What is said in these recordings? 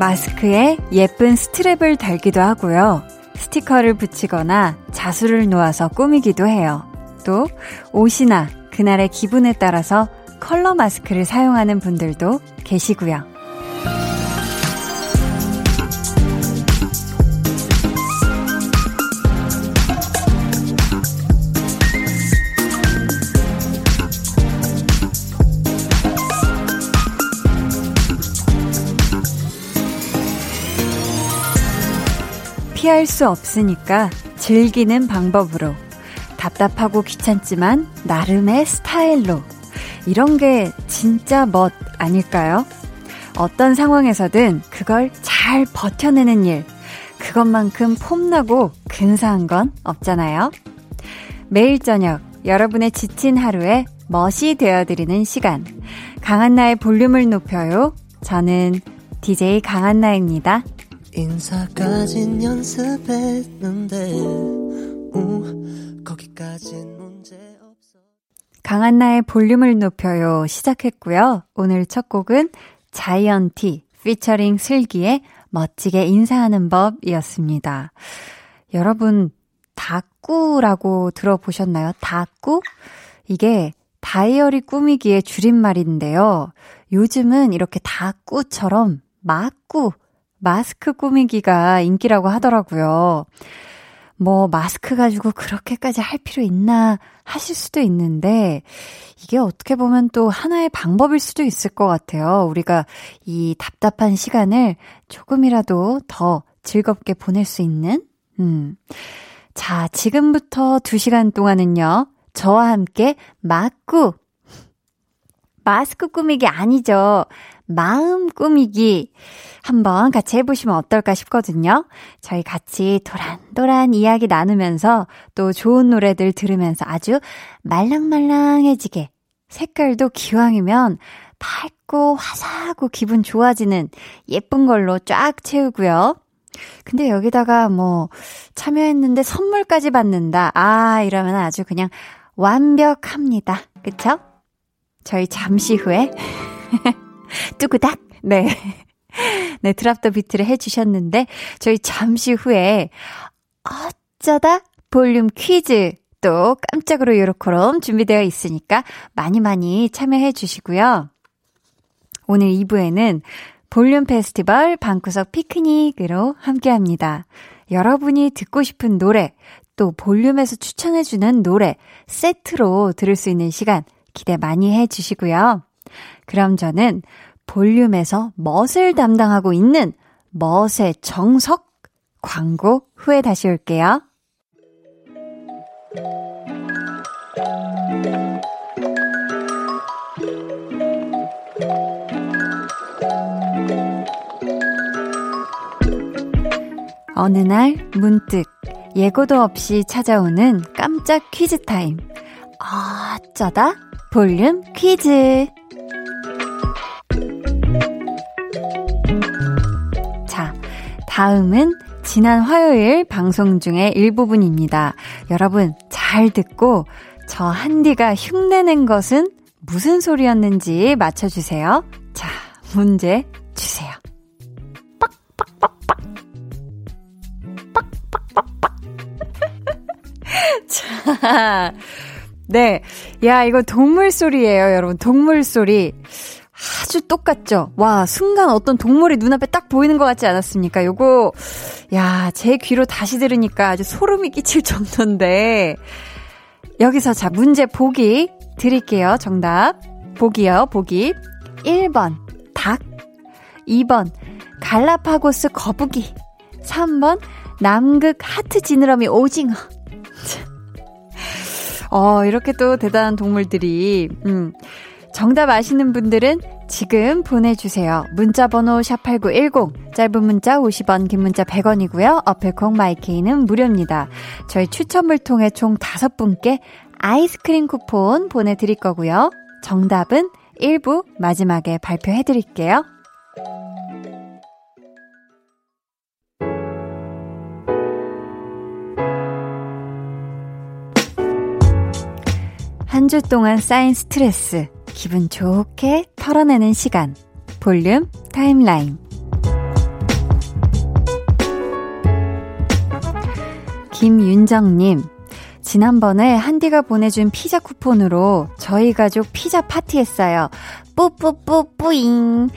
마스크에 예쁜 스트랩을 달기도 하고요. 스티커를 붙이거나 자수를 놓아서 꾸미기도 해요. 또 옷이나 그날의 기분에 따라서 컬러 마스크를 사용하는 분들도 계시고요. 피할 수 없으니까 즐기는 방법으로 답답하고 귀찮지만 나름의 스타일로 이런 게 진짜 멋 아닐까요? 어떤 상황에서든 그걸 잘 버텨내는 일 그것만큼 폼나고 근사한 건 없잖아요. 매일 저녁 여러분의 지친 하루에 멋이 되어드리는 시간 강한나의 볼륨을 높여요. 저는 DJ 강한나입니다. 인사까진 연습했는데 우, 거기까진 문제 없어 강한나의 볼륨을 높여요 시작했고요. 오늘 첫 곡은 자이언티 피처링 슬기의 멋지게 인사하는 법이었습니다. 여러분 다꾸라고 들어보셨나요? 다꾸? 이게 다이어리 꾸미기의 줄임말인데요. 요즘은 이렇게 다꾸처럼 막꾸 마스크 꾸미기가 인기라고 하더라고요. 뭐, 마스크 가지고 그렇게까지 할 필요 있나 하실 수도 있는데, 이게 어떻게 보면 또 하나의 방법일 수도 있을 것 같아요. 우리가 이 답답한 시간을 조금이라도 더 즐겁게 보낼 수 있는, 음. 자, 지금부터 2시간 동안은요, 저와 함께 마꾸, 마스크 꾸미기 아니죠. 마음 꾸미기 한번 같이 해보시면 어떨까 싶거든요. 저희 같이 도란도란 이야기 나누면서 또 좋은 노래들 들으면서 아주 말랑말랑해지게 색깔도 기왕이면 밝고 화사하고 기분 좋아지는 예쁜 걸로 쫙 채우고요. 근데 여기다가 뭐 참여했는데 선물까지 받는다. 아, 이러면 아주 그냥 완벽합니다. 그쵸? 저희 잠시 후에 뚜구닥. 네. 네, 드랍 더 비트를 해주셨는데, 저희 잠시 후에, 어쩌다 볼륨 퀴즈 또 깜짝으로 요렇게럼 준비되어 있으니까 많이 많이 참여해 주시고요. 오늘 2부에는 볼륨 페스티벌 방구석 피크닉으로 함께 합니다. 여러분이 듣고 싶은 노래, 또 볼륨에서 추천해주는 노래, 세트로 들을 수 있는 시간 기대 많이 해 주시고요. 그럼 저는 볼륨에서 멋을 담당하고 있는 멋의 정석 광고 후에 다시 올게요. 어느 날 문득 예고도 없이 찾아오는 깜짝 퀴즈 타임. 어쩌다 볼륨 퀴즈. 다음은 지난 화요일 방송 중의 일부분입니다. 여러분 잘 듣고 저 한디가 흉내낸 것은 무슨 소리였는지 맞춰주세요. 자, 문제 주세요. 빡빡빡빡. 빡빡빡빡. 자, 네. 야, 이거 동물 소리예요, 여러분. 동물 소리. 아주 똑같죠? 와, 순간 어떤 동물이 눈앞에 딱 보이는 것 같지 않았습니까? 요거, 야, 제 귀로 다시 들으니까 아주 소름이 끼칠 정도인데. 여기서 자, 문제 보기 드릴게요. 정답. 보기요, 보기. 1번, 닭. 2번, 갈라파고스 거북이. 3번, 남극 하트 지느러미 오징어. 어, 이렇게 또 대단한 동물들이, 음. 정답 아시는 분들은 지금 보내주세요. 문자번호 샵8910, 짧은 문자 50원, 긴 문자 100원이고요. 어플콩 마이케이는 무료입니다. 저희 추첨을 통해 총 5분께 아이스크림 쿠폰 보내드릴 거고요. 정답은 1부 마지막에 발표해드릴게요. 한 주 동안 쌓인 스트레스 기분 좋게 털어내는 시간. 볼륨 타임라인. 김윤정님, 지난번에 한디가 보내준 피자 쿠폰으로 저희 가족 피자 파티 했어요. 뿌뿌뿌뿌잉.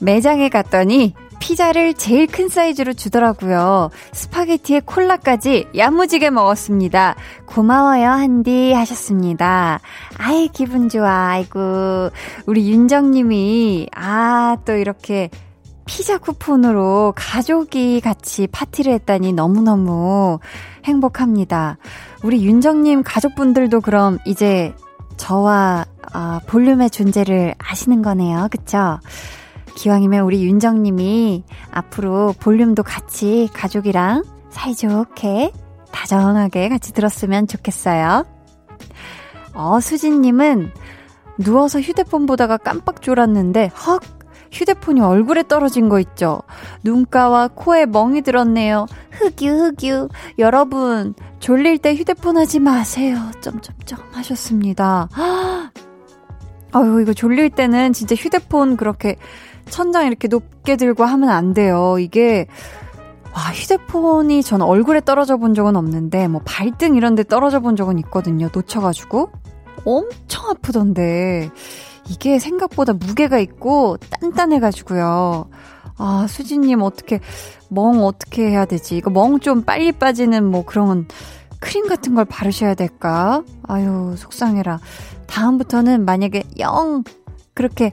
매장에 갔더니 피자를 제일 큰 사이즈로 주더라고요. 스파게티에 콜라까지 야무지게 먹었습니다. 고마워요, 한디 하셨습니다. 아이, 기분 좋아. 아이고. 우리 윤정님이, 아, 또 이렇게 피자 쿠폰으로 가족이 같이 파티를 했다니 너무너무 행복합니다. 우리 윤정님 가족분들도 그럼 이제 저와 어, 볼륨의 존재를 아시는 거네요. 그쵸? 기왕이면 우리 윤정님이 앞으로 볼륨도 같이 가족이랑 사이좋게 다정하게 같이 들었으면 좋겠어요. 어, 수진님은 누워서 휴대폰 보다가 깜빡 졸았는데 헉 휴대폰이 얼굴에 떨어진 거 있죠? 눈가와 코에 멍이 들었네요. 흑유, 흑유. 여러분, 졸릴 때 휴대폰 하지 마세요. 점점점 하셨습니다. 아유, 이거 졸릴 때는 진짜 휴대폰 그렇게 천장 이렇게 높게 들고 하면 안 돼요. 이게, 와, 휴대폰이 전 얼굴에 떨어져 본 적은 없는데, 뭐 발등 이런 데 떨어져 본 적은 있거든요. 놓쳐가지고. 엄청 아프던데. 이게 생각보다 무게가 있고 단단해가지고요. 아, 수진님 어떻게, 멍 어떻게 해야 되지? 이거 멍 좀 빨리 빠지는 뭐 그런 크림 같은 걸 바르셔야 될까? 아유, 속상해라. 다음부터는 만약에 영 그렇게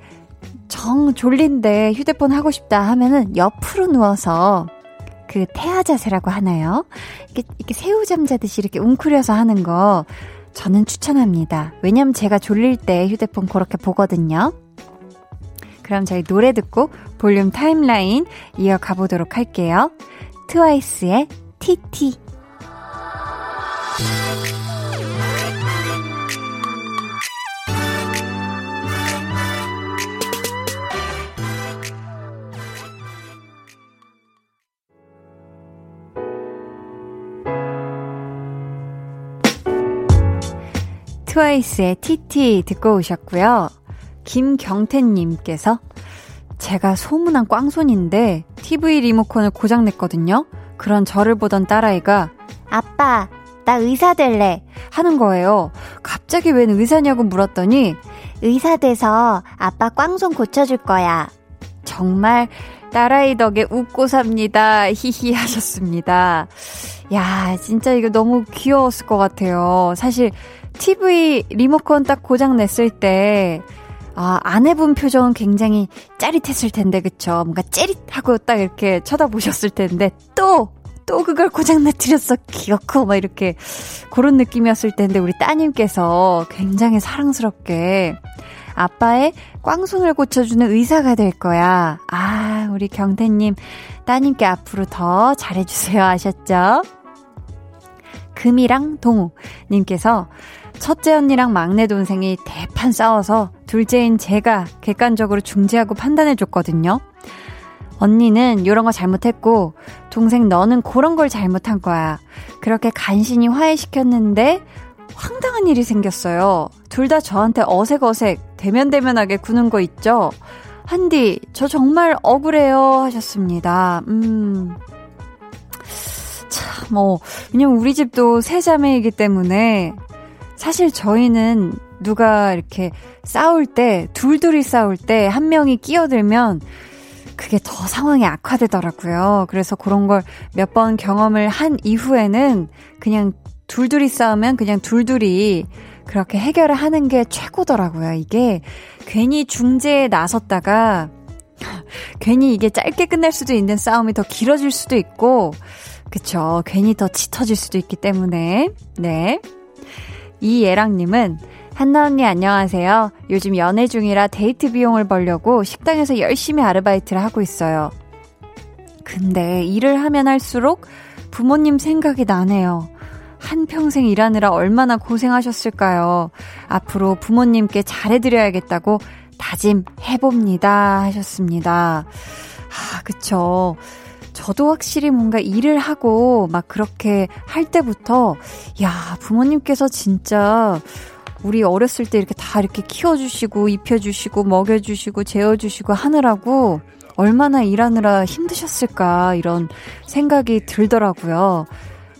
정 졸린데 휴대폰 하고 싶다 하면은 옆으로 누워서 그 태아 자세라고 하나요? 이렇게, 이렇게 새우 잠 자듯이 이렇게 웅크려서 하는 거 저는 추천합니다. 왜냐면 제가 졸릴 때 휴대폰 그렇게 보거든요. 그럼 저희 노래 듣고 볼륨 타임라인 이어가 보도록 할게요. 트와이스의 TT. 트와이스의 TT 듣고 오셨고요. 김경태님께서 제가 소문난 꽝손인데 TV 리모컨을 고장냈거든요. 그런 저를 보던 딸아이가 아빠 나 의사 될래 하는 거예요. 갑자기 웬 의사냐고 물었더니 의사 돼서 아빠 꽝손 고쳐줄 거야. 정말 딸아이 덕에 웃고 삽니다. 히히 하셨습니다. 야, 진짜 이거 너무 귀여웠을 것 같아요. 사실 TV 리모컨 딱 고장 냈을 때, 아, 아내분 표정은 굉장히 짜릿했을 텐데, 그쵸? 뭔가 째릿하고 딱 이렇게 쳐다보셨을 텐데, 또! 또 그걸 고장 내뜨렸어. 귀엽고, 막 이렇게, 그런 느낌이었을 텐데, 우리 따님께서 굉장히 사랑스럽게, 아빠의 꽝손을 고쳐주는 의사가 될 거야. 아, 우리 경태님, 따님께 앞으로 더 잘해주세요. 아셨죠? 금이랑 동우님께서 첫째 언니랑 막내 동생이 대판 싸워서 둘째인 제가 객관적으로 중재하고 판단해줬거든요. 언니는 이런 거 잘못했고 동생 너는 그런 걸 잘못한 거야. 그렇게 간신히 화해시켰는데 황당한 일이 생겼어요. 둘 다 저한테 어색어색 대면대면하게 구는 거 있죠? 한디, 저 정말 억울해요. 하셨습니다. 음. 참, 뭐, 왜냐면 우리 집도 세 자매이기 때문에 사실 저희는 누가 이렇게 싸울 때, 둘둘이 싸울 때 한 명이 끼어들면 그게 더 상황이 악화되더라고요. 그래서 그런 걸 몇 번 경험을 한 이후에는 그냥 둘둘이 싸우면 그냥 둘둘이 그렇게 해결을 하는 게 최고더라고요. 이게 괜히 중재에 나섰다가 괜히 이게 짧게 끝날 수도 있는 싸움이 더 길어질 수도 있고, 그쵸. 괜히 더 짙어질 수도 있기 때문에, 네. 이예랑님은 한나 언니 안녕하세요. 요즘 연애 중이라 데이트 비용을 벌려고 식당에서 열심히 아르바이트를 하고 있어요. 근데 일을 하면 할수록 부모님 생각이 나네요. 한평생 일하느라 얼마나 고생하셨을까요? 앞으로 부모님께 잘해드려야겠다고 다짐해봅니다. 하셨습니다. 아, 그쵸. 저도 확실히 뭔가 일을 하고 막 그렇게 할 때부터 야, 부모님께서 진짜 우리 어렸을 때 이렇게 다 이렇게 키워주시고, 입혀주시고, 먹여주시고, 재워주시고 하느라고 얼마나 일하느라 힘드셨을까, 이런 생각이 들더라고요.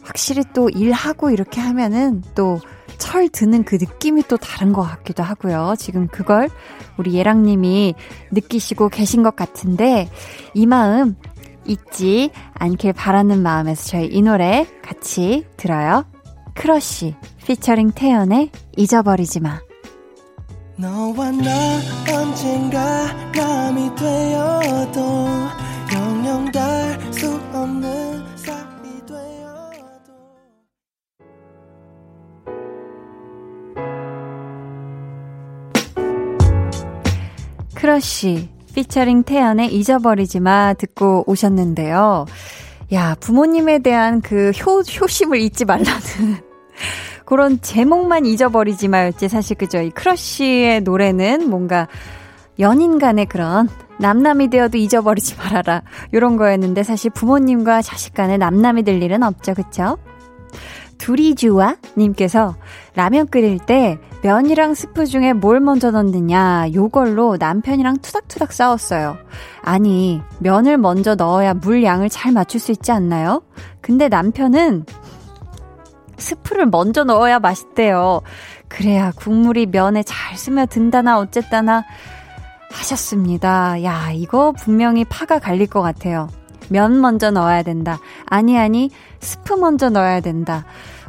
확실히 또 일하고 이렇게 하면은 또 철 드는 그 느낌이 또 다른 것 같기도 하고요. 지금 그걸 우리 예랑님이 느끼시고 계신 것 같은데 이 마음 잊지 않길 바라는 마음에서 저희 이 노래 같이 들어요. 크러쉬 피처링 태연의 잊어버리지 마. 너와 나 언젠가 남이 되어도 영영 닿수 없는 사이 되어도 크러쉬 피처링 태연의 잊어버리지 마 듣고 오셨는데요. 야, 부모님에 대한 그 효, 효심을 잊지 말라는 그런 제목만 잊어버리지 마였지 사실 그죠? 이 크러쉬의 노래는 뭔가 연인 간의 그런 남남이 되어도 잊어버리지 말아라 요런 거였는데 사실 부모님과 자식 간에 남남이 될 일은 없죠 그쵸? 두리주와 님께서 라면 끓일 때 면이랑 스프 중에 뭘 먼저 넣느냐 요걸로 남편이랑 투닥투닥 싸웠어요. 아니 면을 먼저 넣어야 물 양을 잘 맞출 수 있지 않나요? 근데 남편은 스프를 먼저 넣어야 맛있대요. 그래야 국물이 면에 잘 스며든다나 어쨌다나 하셨습니다. 야, 이거 분명히 파가 갈릴 것 같아요. 면 먼저 넣어야 된다. 아니, 아니, 스프 먼저 넣어야 된다.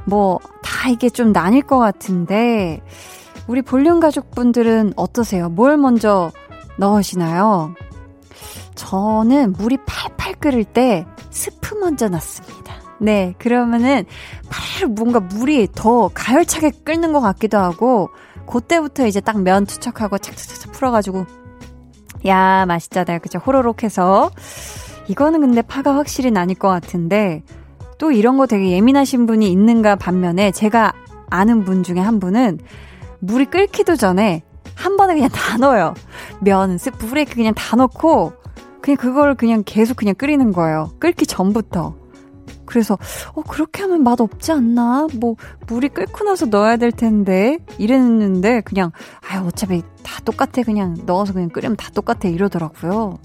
뭐, 다 이게 좀 나뉠 것 같은데, 우리 볼륨 가족분들은 어떠세요? 뭘 먼저 넣으시나요? 저는 물이 팔팔 끓을 때 스프 먼저 넣습니다. 네, 그러면은 팔 뭔가 물이 더 가열차게 끓는 것 같기도 하고, 그때부터 이제 딱 면 투척하고 착착착 풀어가지고, 야, 맛있잖아요. 그죠? 호로록 해서. 이거는 근데 파가 확실히 나뉠 것 같은데, 또 이런 거 되게 예민하신 분이 있는가 반면에, 제가 아는 분 중에 한 분은 물이 끓기도 전에 한 번에 그냥 다 넣어요. 면, 스프, 후레이크 그냥 다 넣고, 그냥 그걸 그냥 계속 그냥 끓이는 거예요. 끓기 전부터. 그래서 어 그렇게 하면 맛 없지 않나? 뭐 물이 끓고 나서 넣어야 될 텐데 이랬는데 그냥 아 어차피 다 똑같아 그냥 넣어서 그냥 끓이면 다 똑같아 이러더라고요.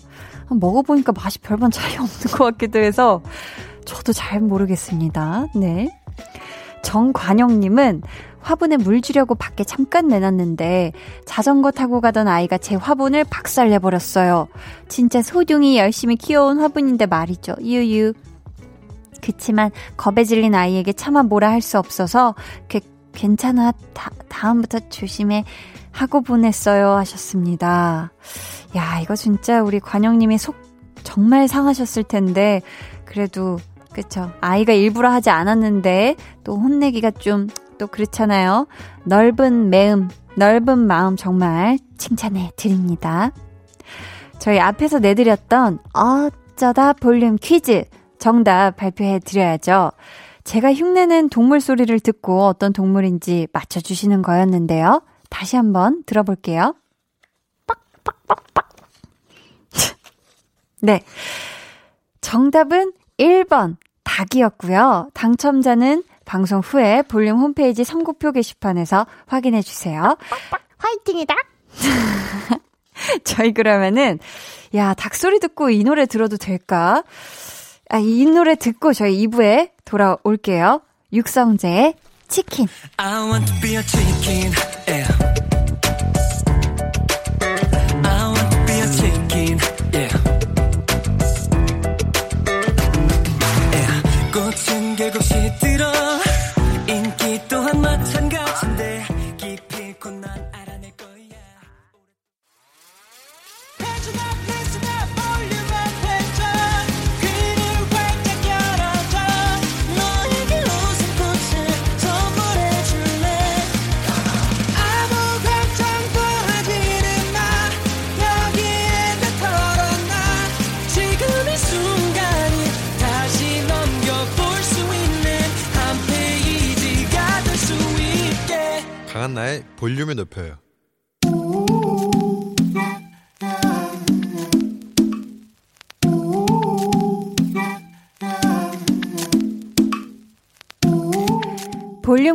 먹어보니까 맛이 별반 차이 없는 것 같기도 해서 저도 잘 모르겠습니다. 네. 정관영님은 화분에 물 주려고 밖에 잠깐 내놨는데 자전거 타고 가던 아이가 제 화분을 박살내버렸어요. 진짜 소중히 열심히 키워온 화분인데 말이죠. 유유. 그치만 겁에 질린 아이에게 차마 뭐라 할 수 없어서 그, 괜찮아 다, 다음부터 조심해 하고 보냈어요 하셨습니다. 야 이거 진짜 우리 관영님이 속 정말 상하셨을 텐데 그래도 그쵸 아이가 일부러 하지 않았는데 또 혼내기가 좀 또 그렇잖아요. 넓은 매음 넓은 마음 정말 칭찬해 드립니다. 저희 앞에서 내드렸던 어쩌다 볼륨 퀴즈 정답 발표해 드려야죠. 제가 흉내낸 동물 소리를 듣고 어떤 동물인지 맞춰주시는 거였는데요. 다시 한번 들어볼게요. 네. 정답은 1번 닭이었고요. 당첨자는 방송 후에 볼륨 홈페이지 선곡표 게시판에서 확인해 주세요. 화이팅이다. 저희 그러면은 야, 닭소리 듣고 이 노래 들어도 될까? 아, 이 노래 듣고 저희 2부에 돌아올게요. 육성재의 치킨. I want to be a chicken. Yeah.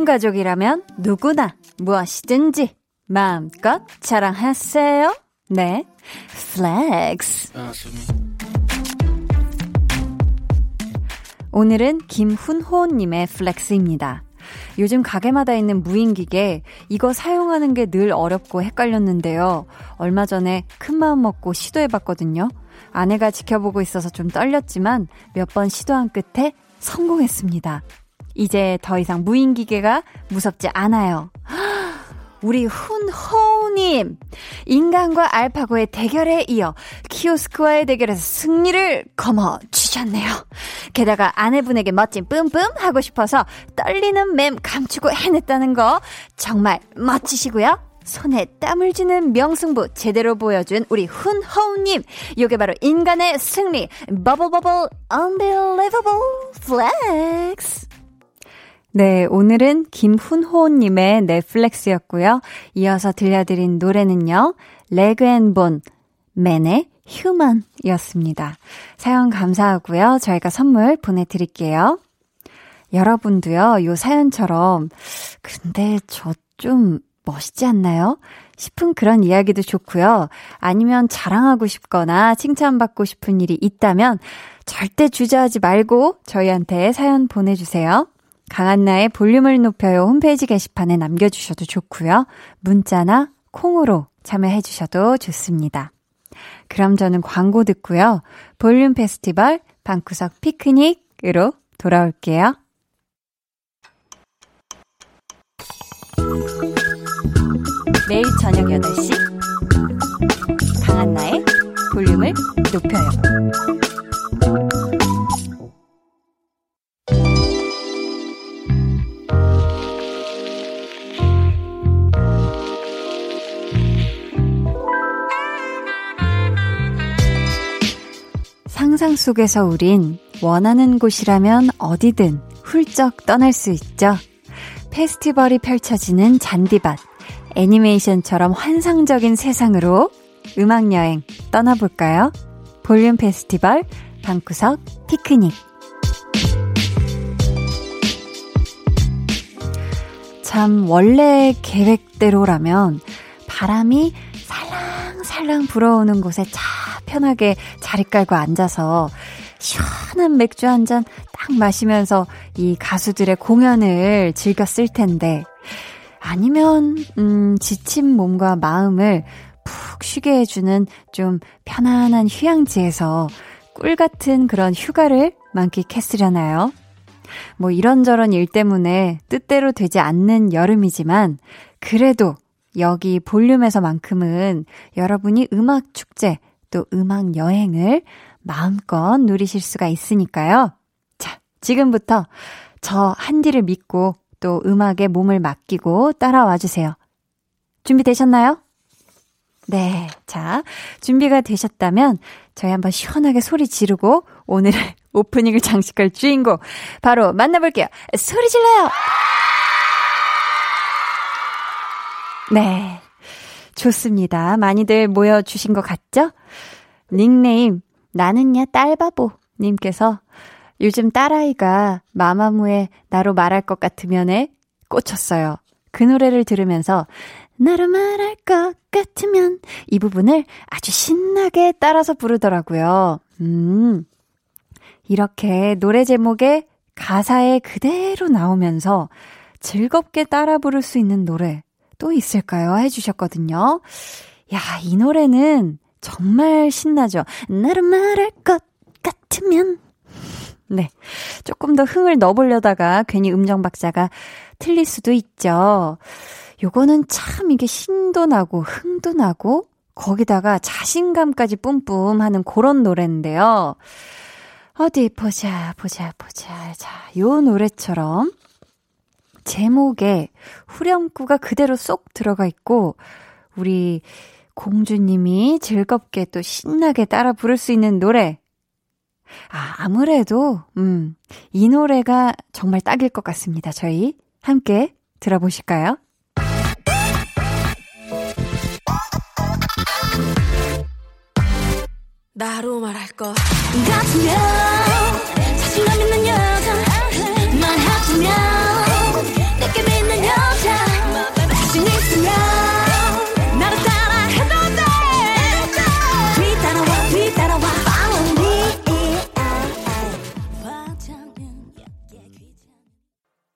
가족이라면 누구나 무엇이든지 마음껏 자랑하세요. 내 flex. 오늘은 김훈호님의 플렉스입니다. 요즘 가게마다 있는 무인기계, 이거 사용하는 게 늘 어렵고 헷갈렸는데요. 얼마 전에 큰 마음 먹고 시도해봤거든요. 아내가 지켜보고 있어서 좀 떨렸지만 몇 번 시도한 끝에 성공했습니다. 이제 더 이상 무인기계가 무섭지 않아요. 우리 훈호우님, 인간과 알파고의 대결에 이어 키오스크와의 대결에서 승리를 거머쥐셨네요. 게다가 아내분에게 멋진 뿜뿜 하고 싶어서 떨리는 맴 감추고 해냈다는 거 정말 멋지시고요. 손에 땀을 쥐는 명승부 제대로 보여준 우리 훈호우님. 요게 바로 인간의 승리. 버블버블 unbelievable flex. 네, 오늘은 김훈호님의 내 flex였고요. 이어서 들려드린 노래는요. 레그 앤 본 맨의 Human이었습니다. 사연 감사하고요. 저희가 선물 보내드릴게요. 여러분도요, 요 사연처럼, 근데 저 좀 멋있지 않나요? 싶은 그런 이야기도 좋고요. 아니면 자랑하고 싶거나 칭찬받고 싶은 일이 있다면 절대 주저하지 말고 저희한테 사연 보내주세요. 강한나의 볼륨을 높여요 홈페이지 게시판에 남겨주셔도 좋고요. 문자나 콩으로 참여해주셔도 좋습니다. 그럼 저는 광고 듣고요. 볼륨 페스티벌 방구석 피크닉으로 돌아올게요. 매일 저녁 8시 강한나의 볼륨을 높여요. 속에서 우린 원하는 곳이라면 어디든 훌쩍 떠날 수 있죠. 페스티벌이 펼쳐지는 잔디밭, 애니메이션처럼 환상적인 세상으로 음악여행 떠나볼까요? 볼륨 페스티벌, 방구석, 피크닉. 참, 원래 계획대로라면 바람이 살랑살랑 불어오는 곳에 차 편하게 자리 깔고 앉아서 시원한 맥주 한 잔 딱 마시면서 이 가수들의 공연을 즐겼을 텐데, 아니면, 음, 지친 몸과 마음을 푹 쉬게 해주는 좀 편안한 휴양지에서 꿀 같은 그런 휴가를 만끽했으려나요? 뭐 이런저런 일 때문에 뜻대로 되지 않는 여름이지만, 그래도 여기 볼륨에서만큼은 여러분이 음악 축제, 또 음악 여행을 마음껏 누리실 수가 있으니까요. 자, 지금부터 저 한디를 믿고 또 음악에 몸을 맡기고 따라와 주세요. 준비되셨나요? 네. 자, 준비가 되셨다면 저희 한번 시원하게 소리 지르고 오늘의 오프닝을 장식할 주인공 바로 만나볼게요. 소리 질러요! 네. 좋습니다. 많이들 모여주신 것 같죠? 닉네임, 나는야 딸바보 님께서 요즘 딸아이가 마마무의 나로 말할 것 같으면에 꽂혔어요. 그 노래를 들으면서 나로 말할 것 같으면 이 부분을 아주 신나게 따라서 부르더라고요. 음. 이렇게 노래 제목에 가사에 그대로 나오면서 즐겁게 따라 부를 수 있는 노래 또 있을까요? 해주셨거든요. 야, 이 노래는 정말 신나죠? 나를 말할 것 같으면. 네. 조금 더 흥을 넣어보려다가 괜히 음정 박자가 틀릴 수도 있죠. 요거는 참 이게 신도 나고 흥도 나고 거기다가 자신감까지 뿜뿜 하는 그런 노래인데요. 어디 보자, 보자, 보자. 자, 요 노래처럼 제목에 후렴구가 그대로 쏙 들어가 있고, 우리 공주님이 즐겁게 또 신나게 따라 부를 수 있는 노래. 아, 아무래도, 음, 이 노래가 정말 딱일 것 같습니다. 저희 함께 들어보실까요? 나로 말할 것 같으면 자신감 있는 여자 말 하자면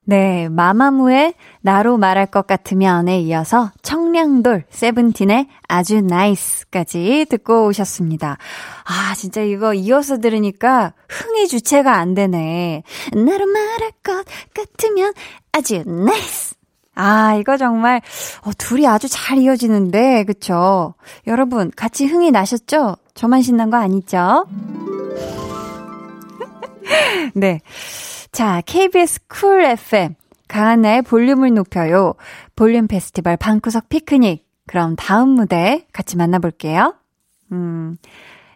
네, 마마무의 나로 말할 것 같으면에 이어서 청량돌 세븐틴의 아주 나이스까지 듣고 오셨습니다. 아, 진짜 이거 이어서 들으니까 흥이 주체가 안 되네. 나로 말할 것 같으면 아주 nice! 아, 이거 정말, 어, 둘이 아주 잘 이어지는데, 그쵸? 여러분, 같이 흥이 나셨죠? 저만 신난 거 아니죠? 네. 자, KBS 쿨 FM. 강한나의 볼륨을 높여요. 볼륨 페스티벌 방구석 피크닉. 그럼 다음 무대 같이 만나볼게요. 음,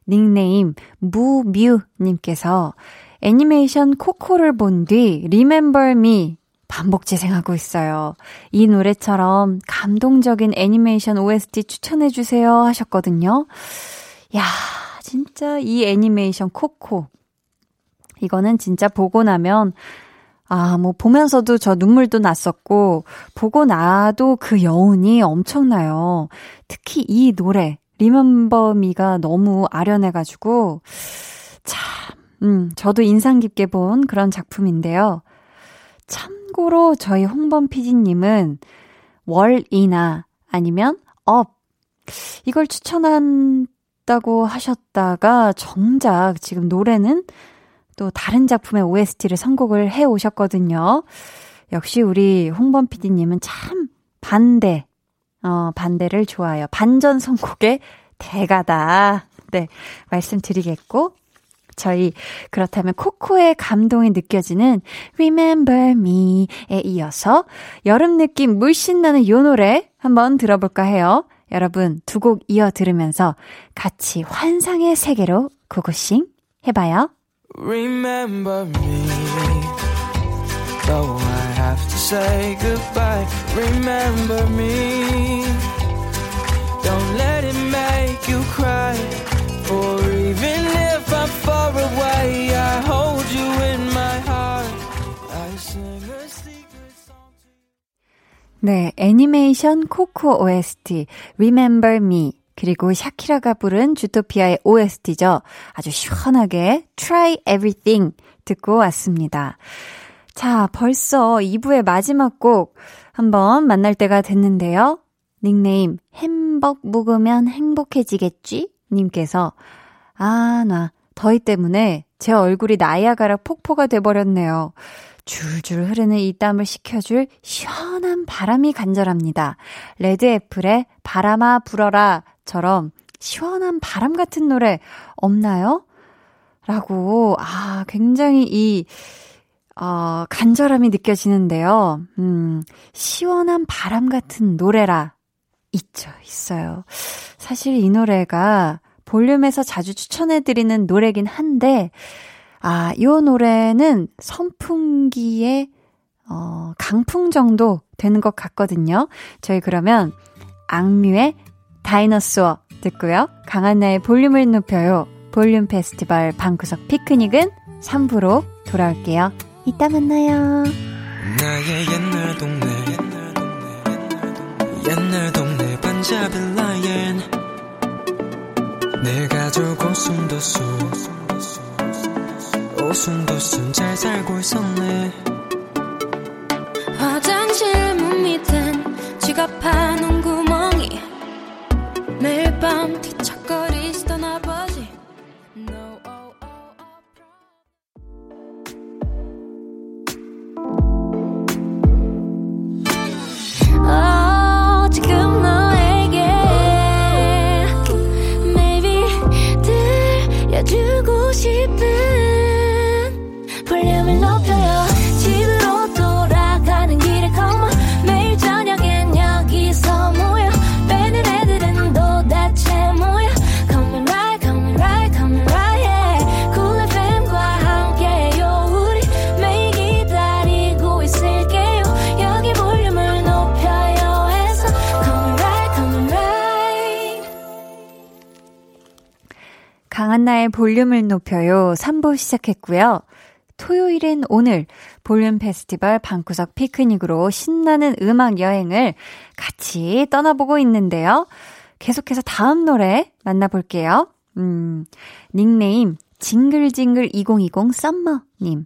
닉네임 무뮤님께서 애니메이션 코코를 본 뒤 Remember Me 반복 재생하고 있어요. 이 노래처럼 감동적인 애니메이션 OST 추천해주세요 하셨거든요. 야, 진짜 이 애니메이션 코코. 이거는 진짜 보고 나면 아, 뭐 보면서도 저 눈물도 났었고 보고 나도 그 여운이 엄청나요. 특히 이 노래 Remember Me가 너무 아련해 가지고 참 음, 저도 인상 깊게 본 그런 작품인데요. 참고로 저희 홍범 PD님은 월-E나 아니면 업 이걸 추천한다고 하셨다가 정작 지금 노래는 또 다른 작품의 OST를 선곡을 해 오셨거든요. 역시 우리 홍범 PD님은 참 반대, 어, 반대를 좋아요. 반전 선곡의 대가다. 네, 말씀드리겠고. 저희, 그렇다면 코코의 감동이 느껴지는 Remember Me에 이어서 여름 느낌 물씬 나는 요 노래 한번 들어볼까 해요. 여러분, 두 곡 이어 들으면서 같이 환상의 세계로 고고싱 해봐요. Remember me, though I have to say goodbye. Remember me, don't let it make you cry. For even if I'm far away, I hold you in my heart. I sing a secret song to you. 네, 애니메이션 코코 OST Remember Me 그리고 샤키라가 부른 주토피아의 OST죠. 아주 시원하게 Try Everything 듣고 왔습니다. 자, 벌써 2부의 마지막 곡 한번 만날 때가 됐는데요. 닉네임 햄벅 묵으면 행복해지겠지? 님께서 아, 나 더위 때문에 제 얼굴이 나이아가라 폭포가 돼버렸네요. 줄줄 흐르는 이 땀을 식혀줄 시원한 바람이 간절합니다. 레드애플의 바람아 불어라 처럼 시원한 바람 같은 노래 없나요? 라고, 아, 굉장히 이, 어, 간절함이 느껴지는데요. 음, 시원한 바람 같은 노래라. 있죠, 있어요. 사실 이 노래가 볼륨에서 자주 추천해드리는 노래긴 한데, 아, 이 노래는 선풍기의, 어, 강풍 정도 되는 것 같거든요. 저희 그러면 악뮤의 다이너스워 듣고요. 강한나의 볼륨을 높여요. 볼륨 페스티벌 방구석 피크닉은 3부로 돌아올게요. 이따 만나요. 나의 옛날 동네 옛날 동네 반자빌라엔 내 가족 오순도순 오순도순 잘 살고 있었네 화장실 문 밑엔 지갑 파는 매일 밤 뒤척거리시던 아버지. No, oh, oh, oh, 들려주고 싶은 강한나의 볼륨을 높여요. 3부 시작했고요. 토요일엔 오늘 볼륨 페스티벌 방구석 피크닉으로 신나는 음악 여행을 같이 떠나보고 있는데요. 계속해서 다음 노래 만나볼게요. 음, 닉네임 징글징글 2020 썸머님.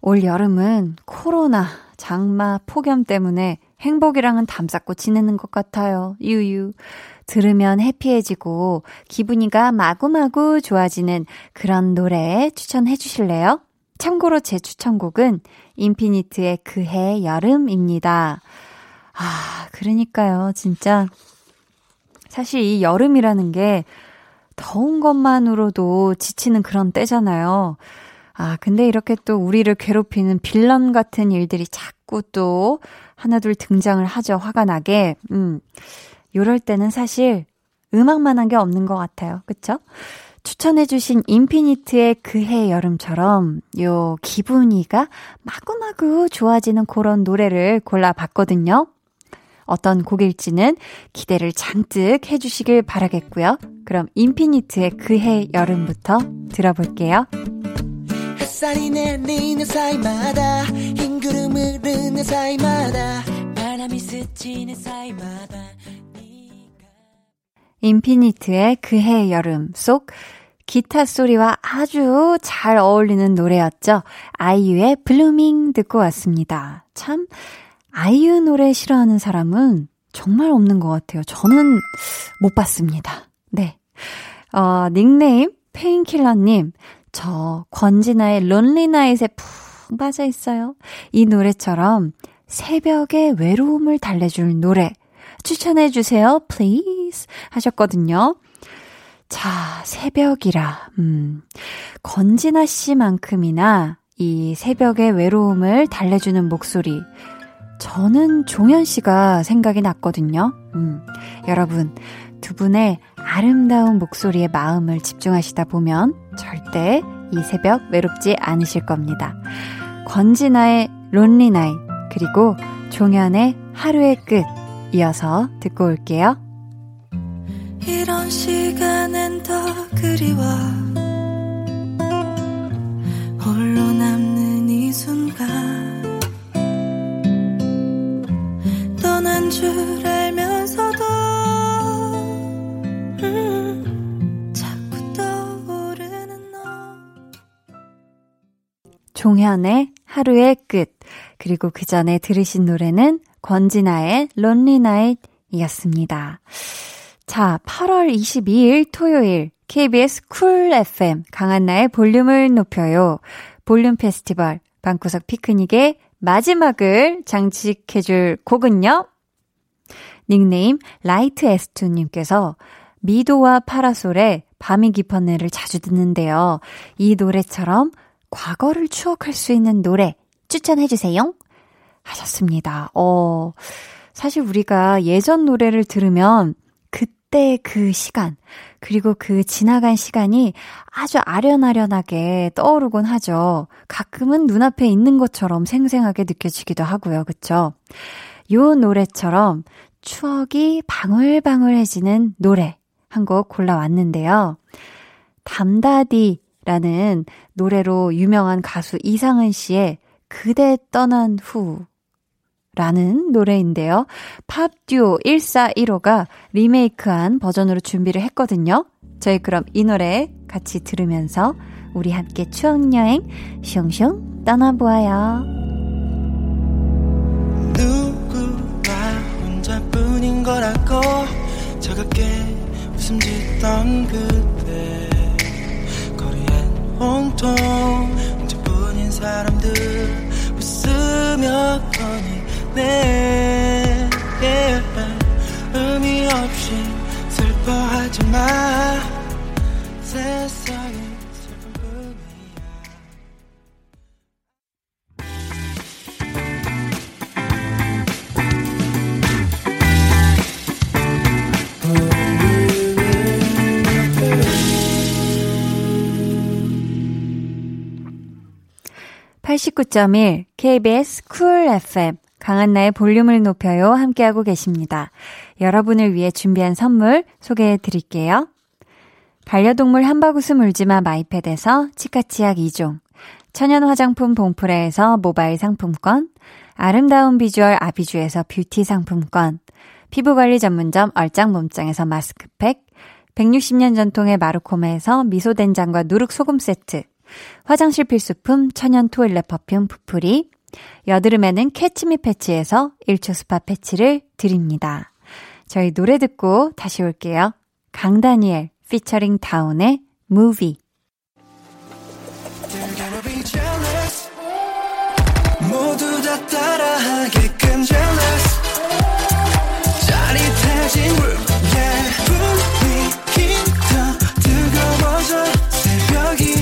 올 여름은 코로나, 장마, 폭염 때문에 행복이랑은 담쌓고 지내는 것 같아요. 유유. 들으면 해피해지고 기분이가 마구마구 좋아지는 그런 노래 추천해 주실래요? 참고로 제 추천곡은 인피니트의 그해 여름입니다. 아, 그러니까요. 진짜 사실 이 여름이라는 게 더운 것만으로도 지치는 그런 때잖아요. 아, 근데 이렇게 또 우리를 괴롭히는 빌런 같은 일들이 자꾸 또 하나둘 등장을 하죠. 화가 나게. 음. 요럴 때는 사실 음악만 한 게 없는 것 같아요. 그쵸? 추천해주신 인피니트의 그해 여름처럼 요 기분이가 마구마구 좋아지는 그런 노래를 골라봤거든요. 어떤 곡일지는 기대를 잔뜩 해주시길 바라겠고요. 그럼 인피니트의 그해 여름부터 들어볼게요. 햇살이 내리는 사이마다 흰 구름 흐르는 사이마다 바람이 스치는 사이마다 인피니트의 그해 여름 속 기타 소리와 아주 잘 어울리는 노래였죠. 아이유의 Blueming 듣고 왔습니다. 참 아이유 노래 싫어하는 사람은 정말 없는 것 같아요. 저는 못 봤습니다. 네. 어, 닉네임 페인킬러님, 저 권진아의 론리 나잇에 푹 빠져 있어요. 이 노래처럼 새벽의 외로움을 달래줄 노래 추천해 주세요, please 하셨거든요. 자, 새벽이라, 음, 권진아 씨만큼이나 이 새벽의 외로움을 달래주는 목소리, 저는 종현 씨가 생각이 났거든요. 음, 여러분, 두 분의 아름다운 목소리에 마음을 집중하시다 보면 절대 이 새벽 외롭지 않으실 겁니다. 권진아의 론리 나이 그리고 종현의 하루의 끝 이어서 듣고 올게요. 이런 시간엔 더 그리워 홀로 남는 이 순간 떠난 줄 종현의 하루의 끝 그리고 그 전에 들으신 노래는 권진아의 Lonely Night 이었습니다. 자, 8월 22일 토요일 KBS 쿨 FM 강한나의 볼륨을 높여요. 볼륨 페스티벌 방구석 피크닉의 마지막을 장식해줄 곡은요. 닉네임 라이트 에스투님께서 미도와 파라솔의 밤이 깊었네를 자주 듣는데요. 이 노래처럼 과거를 추억할 수 있는 노래 추천해주세요. 하셨습니다. 어, 사실 우리가 예전 노래를 들으면 그때 그 시간, 그리고 그 지나간 시간이 아주 아련아련하게 떠오르곤 하죠. 가끔은 눈앞에 있는 것처럼 생생하게 느껴지기도 하고요. 그쵸? 요 노래처럼 추억이 방울방울해지는 노래 한 곡 골라왔는데요. 담다디 라는 노래로 유명한 가수 이상은 씨의 그대 떠난 후 라는 노래인데요. 팝듀오 1415가 리메이크한 버전으로 준비를 했거든요. 저희 그럼 이 노래 같이 들으면서 우리 함께 추억여행 슝슝 떠나보아요. 누구나 혼자뿐인 거라고 차갑게 웃음 짓던 거리엔 온통 혼자뿐인 사람들 웃으며 네 yeah. 의미 없이 슬퍼하지 마 89.1 KBS 쿨 FM 강한나의 볼륨을 높여요. 함께하고 계십니다. 여러분을 위해 준비한 선물 소개해 드릴게요. 반려동물 한바구스 물지마 마이패드에서 치카치약 2종, 천연 화장품 봉프레에서 모바일 상품권, 아름다운 비주얼 아비주에서 뷰티 상품권, 피부관리 전문점 얼짱 몸짱에서 마스크팩, 160년 전통의 마루코메에서 미소된장과 누룩소금 세트, 화장실 필수품 천연 toilet perfume 푸풀이, 여드름에는 캐치미 패치에서 1초 스파 패치를 드립니다. 저희 노래 듣고 다시 올게요. 강다니엘 피처링 다운의 Movie 모두 다 따라하게끔 jealous 짜릿해진 room yeah 분위기 더 뜨거워져 새벽이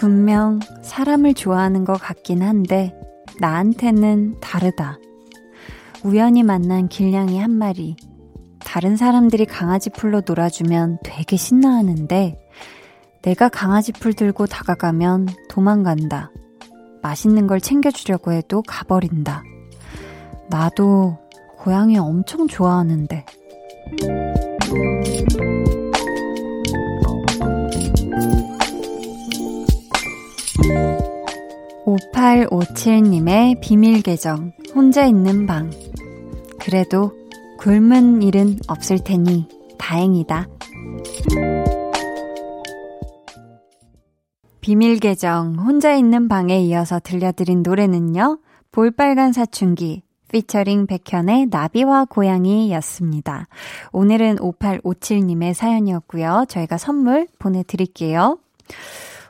분명 사람을 좋아하는 것 같긴 한데 나한테는 다르다. 우연히 만난 길냥이 한 마리. 다른 사람들이 강아지 풀로 놀아주면 되게 신나하는데 내가 강아지 풀 들고 다가가면 도망간다. 맛있는 걸 챙겨주려고 해도 가버린다. 나도 고양이 엄청 좋아하는데. 5857님의 비밀 계정, 혼자 있는 방. 그래도 굶은 일은 없을 테니 다행이다. 비밀 계정, 혼자 있는 방에 이어서 들려드린 노래는요, 볼빨간 사춘기, 피처링 백현의 나비와 고양이 였습니다. 오늘은 5857님의 사연이었고요. 저희가 선물 보내드릴게요.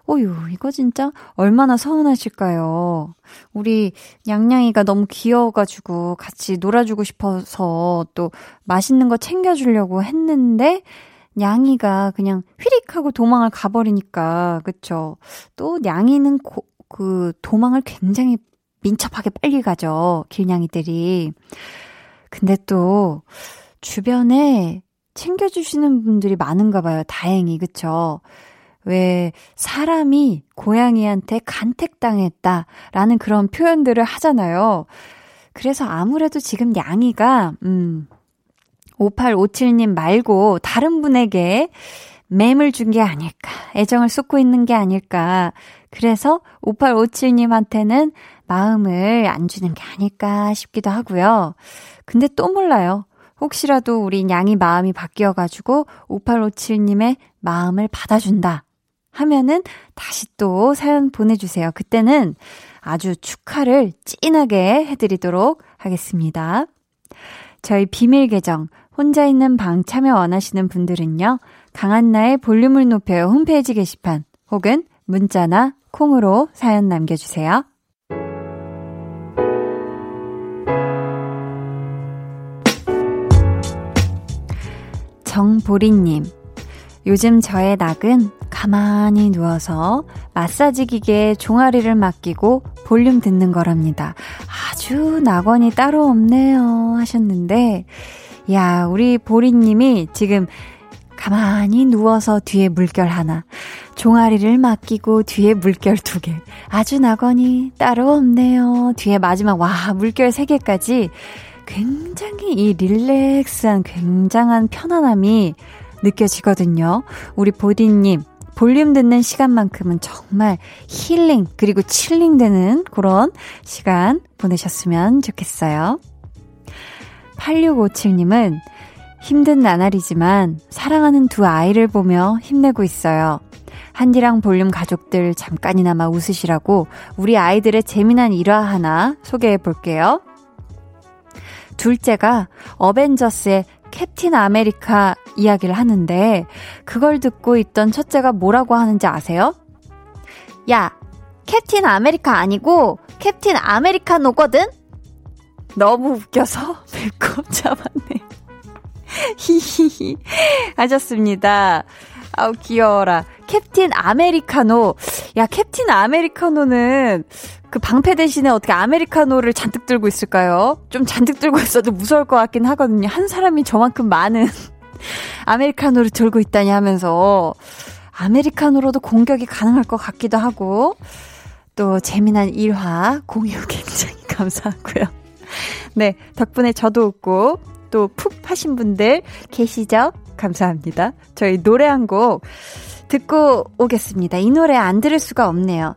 어유, 이거 진짜 얼마나 서운하실까요? 우리 냥냥이가 너무 귀여워가지고 같이 놀아주고 싶어서 또 맛있는 거 챙겨주려고 했는데, 냥이가 그냥 휘릭 하고 도망을 가버리니까, 그쵸? 또 냥이는 고, 그 도망을 굉장히 민첩하게 빨리 가죠. 길냥이들이. 근데 또 주변에 챙겨주시는 분들이 많은가 봐요. 다행히. 그쵸? 왜 사람이 고양이한테 간택당했다라는 그런 표현들을 하잖아요. 그래서 아무래도 지금 양이가, 음, 5857님 말고 다른 분에게 맴을 준 게 아닐까, 애정을 쏟고 있는 게 아닐까. 그래서 5857님한테는 마음을 안 주는 게 아닐까 싶기도 하고요. 근데 또 몰라요. 혹시라도 우리 양이 마음이 바뀌어가지고 5857님의 마음을 받아준다. 하면은 다시 또 사연 보내주세요. 그때는 아주 축하를 찐하게 해드리도록 하겠습니다. 저희 비밀 계정, 혼자 있는 방 참여 원하시는 분들은요, 강한나의 볼륨을 높여요 홈페이지 게시판 혹은 문자나 콩으로 사연 남겨주세요. 정보리님, 요즘 저의 낙은 가만히 누워서 마사지 기계에 종아리를 맡기고 볼륨 듣는 거랍니다. 아주 낙원이 따로 없네요. 하셨는데, 야, 우리 보리님이 지금 가만히 누워서 뒤에 물결 하나, 종아리를 맡기고 뒤에 물결 두 개. 아주 낙원이 따로 없네요. 뒤에 마지막, 와, 물결 세 개까지 굉장히 이 릴렉스한 굉장한 편안함이 느껴지거든요. 우리 보디님, 볼륨 듣는 시간만큼은 정말 힐링, 그리고 칠링 되는 그런 시간 보내셨으면 좋겠어요. 8657님은 힘든 나날이지만 사랑하는 두 아이를 보며 힘내고 있어요. 한디랑 볼륨 가족들 잠깐이나마 웃으시라고 우리 아이들의 재미난 일화 하나 소개해 볼게요. 둘째가 어벤져스의 캡틴 아메리카 이야기를 하는데 그걸 듣고 있던 첫째가 뭐라고 하는지 아세요? 야, 캡틴 아메리카 아니고 캡틴 아메리카노거든? 너무 웃겨서 배꼽 잡았네. 히히히 하셨습니다. 아우 귀여워라. 캡틴 아메리카노. 야, 캡틴 아메리카노는 그 방패 대신에 어떻게 아메리카노를 잔뜩 들고 있을까요? 좀 잔뜩 들고 있어도 무서울 것 같긴 하거든요. 한 사람이 저만큼 많은 아메리카노를 들고 있다니 하면서 아메리카노로도 공격이 가능할 것 같기도 하고 또 재미난 일화 공유 굉장히 감사하고요. 네, 덕분에 저도 웃고 또 푹 하신 분들 계시죠? 감사합니다. 저희 노래 한 곡 듣고 오겠습니다. 이 노래 안 들을 수가 없네요.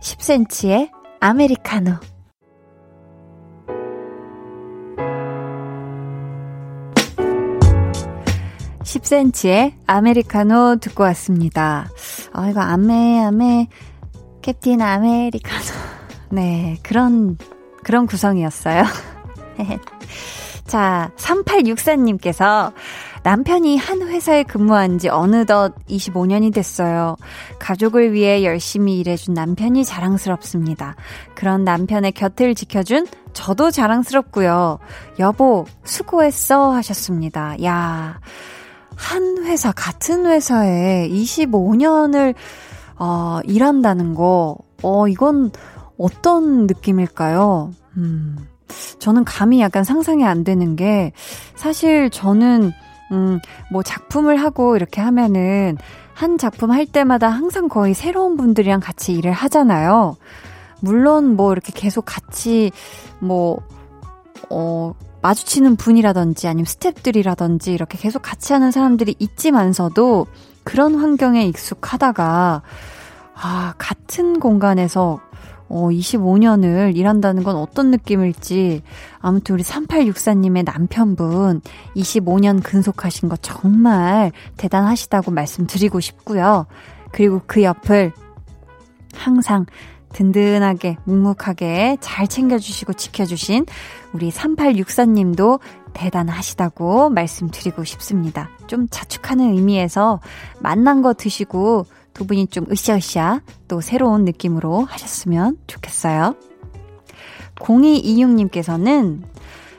10cm의 아메리카노. 10cm의 아메리카노 듣고 왔습니다. 아, 이거 아메, 아메, 캡틴 아메리카노. 네, 그런, 그런 구성이었어요. 자, 3864님께서 남편이 한 회사에 근무한 지 어느덧 25년이 됐어요. 가족을 위해 열심히 일해준 남편이 자랑스럽습니다. 그런 남편의 곁을 지켜준 저도 자랑스럽고요. 여보, 수고했어 하셨습니다. 야, 한 회사, 같은 회사에 25년을 어, 일한다는 거, 어, 이건 어떤 느낌일까요? 음, 저는 감이 약간 상상이 안 되는 게, 사실 저는 음, 뭐 작품을 하고 이렇게 하면은 한 작품 할 때마다 항상 거의 새로운 분들이랑 같이 일을 하잖아요. 물론 뭐 이렇게 계속 같이 뭐, 어, 마주치는 분이라든지 아니면 스탭들이라든지 이렇게 계속 같이 하는 사람들이 있지만서도 그런 환경에 익숙하다가 아, 같은 공간에서 어, 25년을 일한다는 건 어떤 느낌일지 아무튼 우리 3864님의 남편분 25년 근속하신 거 정말 대단하시다고 말씀드리고 싶고요. 그리고 그 옆을 항상 든든하게 묵묵하게 잘 챙겨주시고 지켜주신 우리 3864님도 대단하시다고 말씀드리고 싶습니다. 좀 자축하는 의미에서 만난 거 드시고 두 분이 좀 으쌰으쌰 또 새로운 느낌으로 하셨으면 좋겠어요. 0226님께서는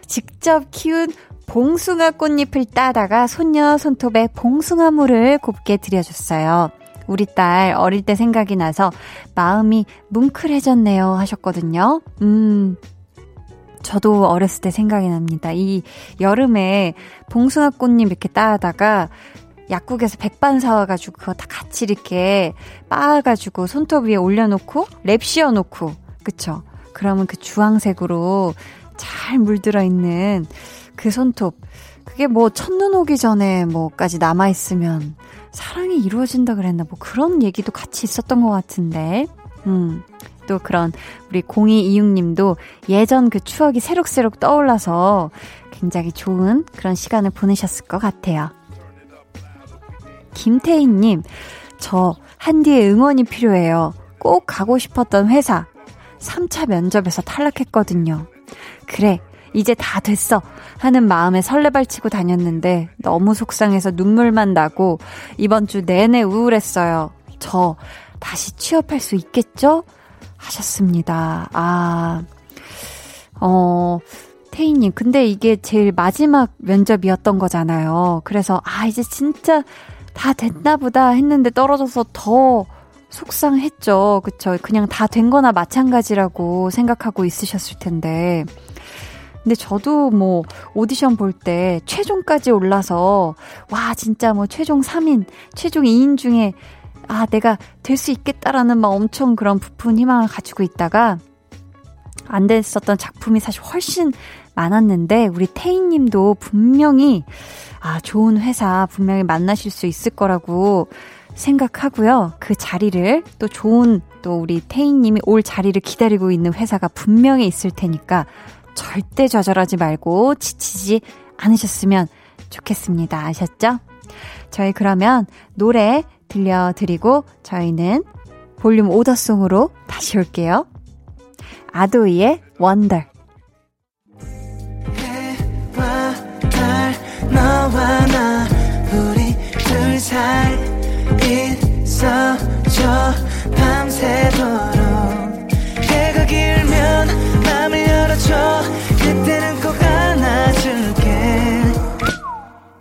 직접 키운 봉숭아 꽃잎을 따다가 손녀 손톱에 봉숭아 물을 곱게 들여줬어요. 우리 딸 어릴 때 생각이 나서 마음이 뭉클해졌네요 하셨거든요. 음, 저도 어렸을 때 생각이 납니다. 이 여름에 봉숭아 꽃잎 이렇게 따다가 약국에서 백반 사와가지고 그거 다 같이 이렇게 빻아가지고 손톱 위에 올려놓고 랩 씌워놓고 그쵸? 그러면 그 주황색으로 잘 물들어 있는 그 손톱 그게 뭐 첫눈 오기 전에 뭐까지 남아 있으면 사랑이 이루어진다 그랬나 뭐 그런 얘기도 같이 있었던 것 같은데 음. 또 그런 우리 0226님도 예전 그 추억이 새록새록 떠올라서 굉장히 좋은 그런 시간을 보내셨을 것 같아요. 김태희님, 저 한디의 응원이 필요해요. 꼭 가고 싶었던 회사. 3차 면접에서 탈락했거든요. 그래, 이제 다 됐어. 하는 마음에 설레발치고 다녔는데 너무 속상해서 눈물만 나고 이번 주 내내 우울했어요. 저 다시 취업할 수 있겠죠? 하셨습니다. 아, 어, 태희님, 근데 이게 제일 마지막 면접이었던 거잖아요. 그래서, 아, 이제 진짜 다 됐나 보다 했는데 떨어져서 더 속상했죠. 그쵸. 그냥 다 된 거나 마찬가지라고 생각하고 있으셨을 텐데. 근데 저도 뭐 오디션 볼 때 최종까지 올라서 와, 진짜 뭐 최종 3인, 최종 2인 중에 아, 내가 될 수 있겠다라는 막 엄청 그런 부푼 희망을 가지고 있다가 안 됐었던 작품이 사실 훨씬 많았는데 우리 태인 님도 분명히 아, 좋은 회사 분명히 만나실 수 있을 거라고 생각하고요. 그 자리를 또 좋은 또 우리 태인 님이 올 자리를 기다리고 있는 회사가 분명히 있을 테니까 절대 좌절하지 말고 지치지 않으셨으면 좋겠습니다. 아셨죠? 저희 그러면 노래 들려드리고 저희는 볼륨 오더송으로 다시 올게요. 아도이의 원더. 너와 나 우리 둘 사이 있어줘. 밤새도록 해가 길면 맘을 열어줘. 그때는 꼭 안아줄게.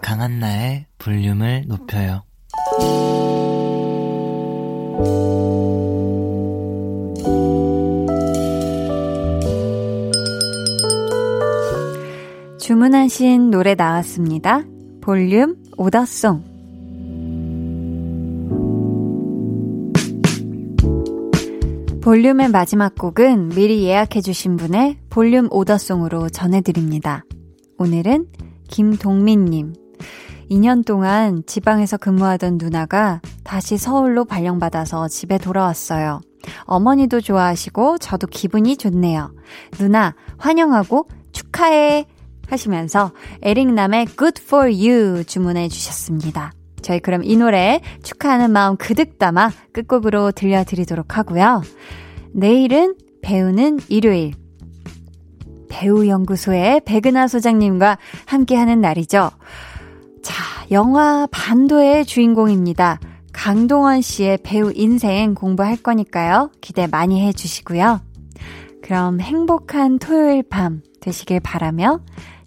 강한 나의 볼륨을 높여요 주문하신 노래 나왔습니다. 볼륨 오더송. 볼륨의 마지막 곡은 미리 예약해주신 분의 볼륨 오더송으로 전해드립니다. 오늘은 김동민님. 2년 동안 지방에서 근무하던 누나가 다시 서울로 발령받아서 집에 돌아왔어요. 어머니도 좋아하시고 저도 기분이 좋네요. 누나 환영하고 축하해 하시면서 에릭남의 Good for You 주문해 주셨습니다. 저희 그럼 이 노래 축하하는 마음 그득 담아 끝곡으로 들려드리도록 하고요. 내일은 배우는 일요일. 배우연구소의 백은하 소장님과 함께하는 날이죠. 자, 영화 반도의 주인공입니다. 강동원 씨의 배우 인생 공부할 거니까요. 기대 많이 해주시고요. 그럼 행복한 토요일 밤 되시길 바라며